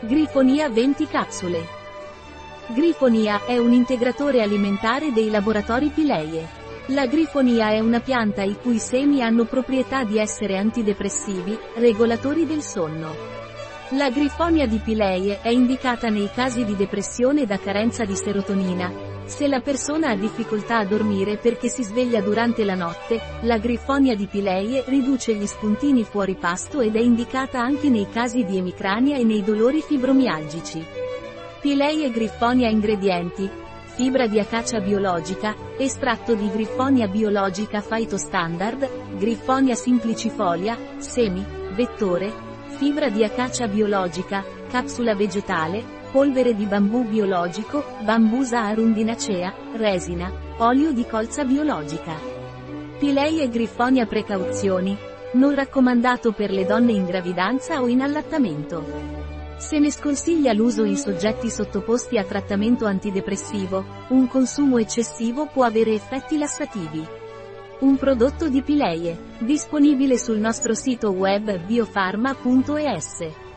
Grifonia 20 capsule. Grifonia è un integratore alimentare dei laboratori Pileie. La grifonia è una pianta i cui semi hanno proprietà di essere antidepressivi, regolatori del sonno. La grifonia di Pileie è indicata nei casi di depressione da carenza di serotonina. Se la persona ha difficoltà a dormire perché si sveglia durante la notte, la grifonia di Pileie riduce gli spuntini fuori pasto ed è indicata anche nei casi di emicrania e nei dolori fibromialgici. Pileie grifonia ingredienti. Fibra di acacia biologica, estratto di grifonia biologica phytostandard, grifonia simplicifolia, semi, vettore, fibra di acacia biologica, capsula vegetale, polvere di bambù biologico, bambusa arundinacea, resina, olio di colza biologica. Pilei e grifonia precauzioni. Non raccomandato per le donne in gravidanza o in allattamento. Se ne sconsiglia l'uso in soggetti sottoposti a trattamento antidepressivo, un consumo eccessivo può avere effetti lassativi. Un prodotto di Pileie, disponibile sul nostro sito web biofarma.es.